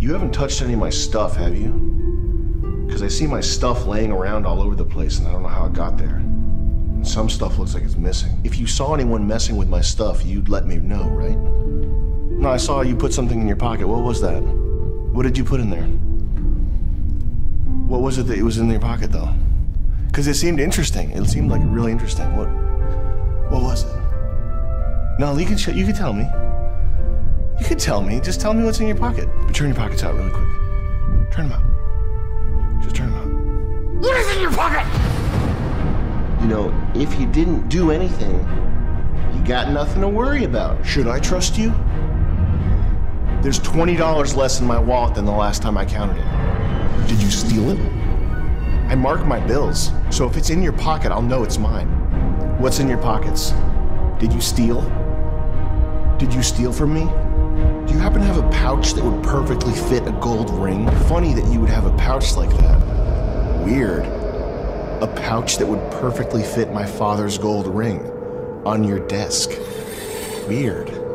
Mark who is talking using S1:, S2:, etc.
S1: You haven't touched any of my stuff, have you? Because I see my stuff laying around all over the place and I don't know how it got there. And some stuff looks like it's missing. If you saw anyone messing with my stuff, you'd let me know, right? No, I saw you put something in your pocket. What was that? What did you put in there? What was it that was in your pocket, though? Because it seemed interesting. It seemed like really interesting. What? What was it? No, you can you can tell me. You can tell me. Just tell me what's in your pocket. But turn your pockets out really quick. Turn them out. Just turn them out. What is in your pocket? You know, if you didn't do anything, you got nothing to worry about. Should I trust you? There's $20 less in my wallet than the last time I counted it. Did you steal it? I mark my bills, so if it's in your pocket, I'll know it's mine. What's in your pockets? Did you steal? Did you steal from me? Do you happen to have a pouch that would perfectly fit a gold ring? Funny that you would have a pouch like that. Weird. A pouch that would perfectly fit my father's gold ring on your desk. Weird.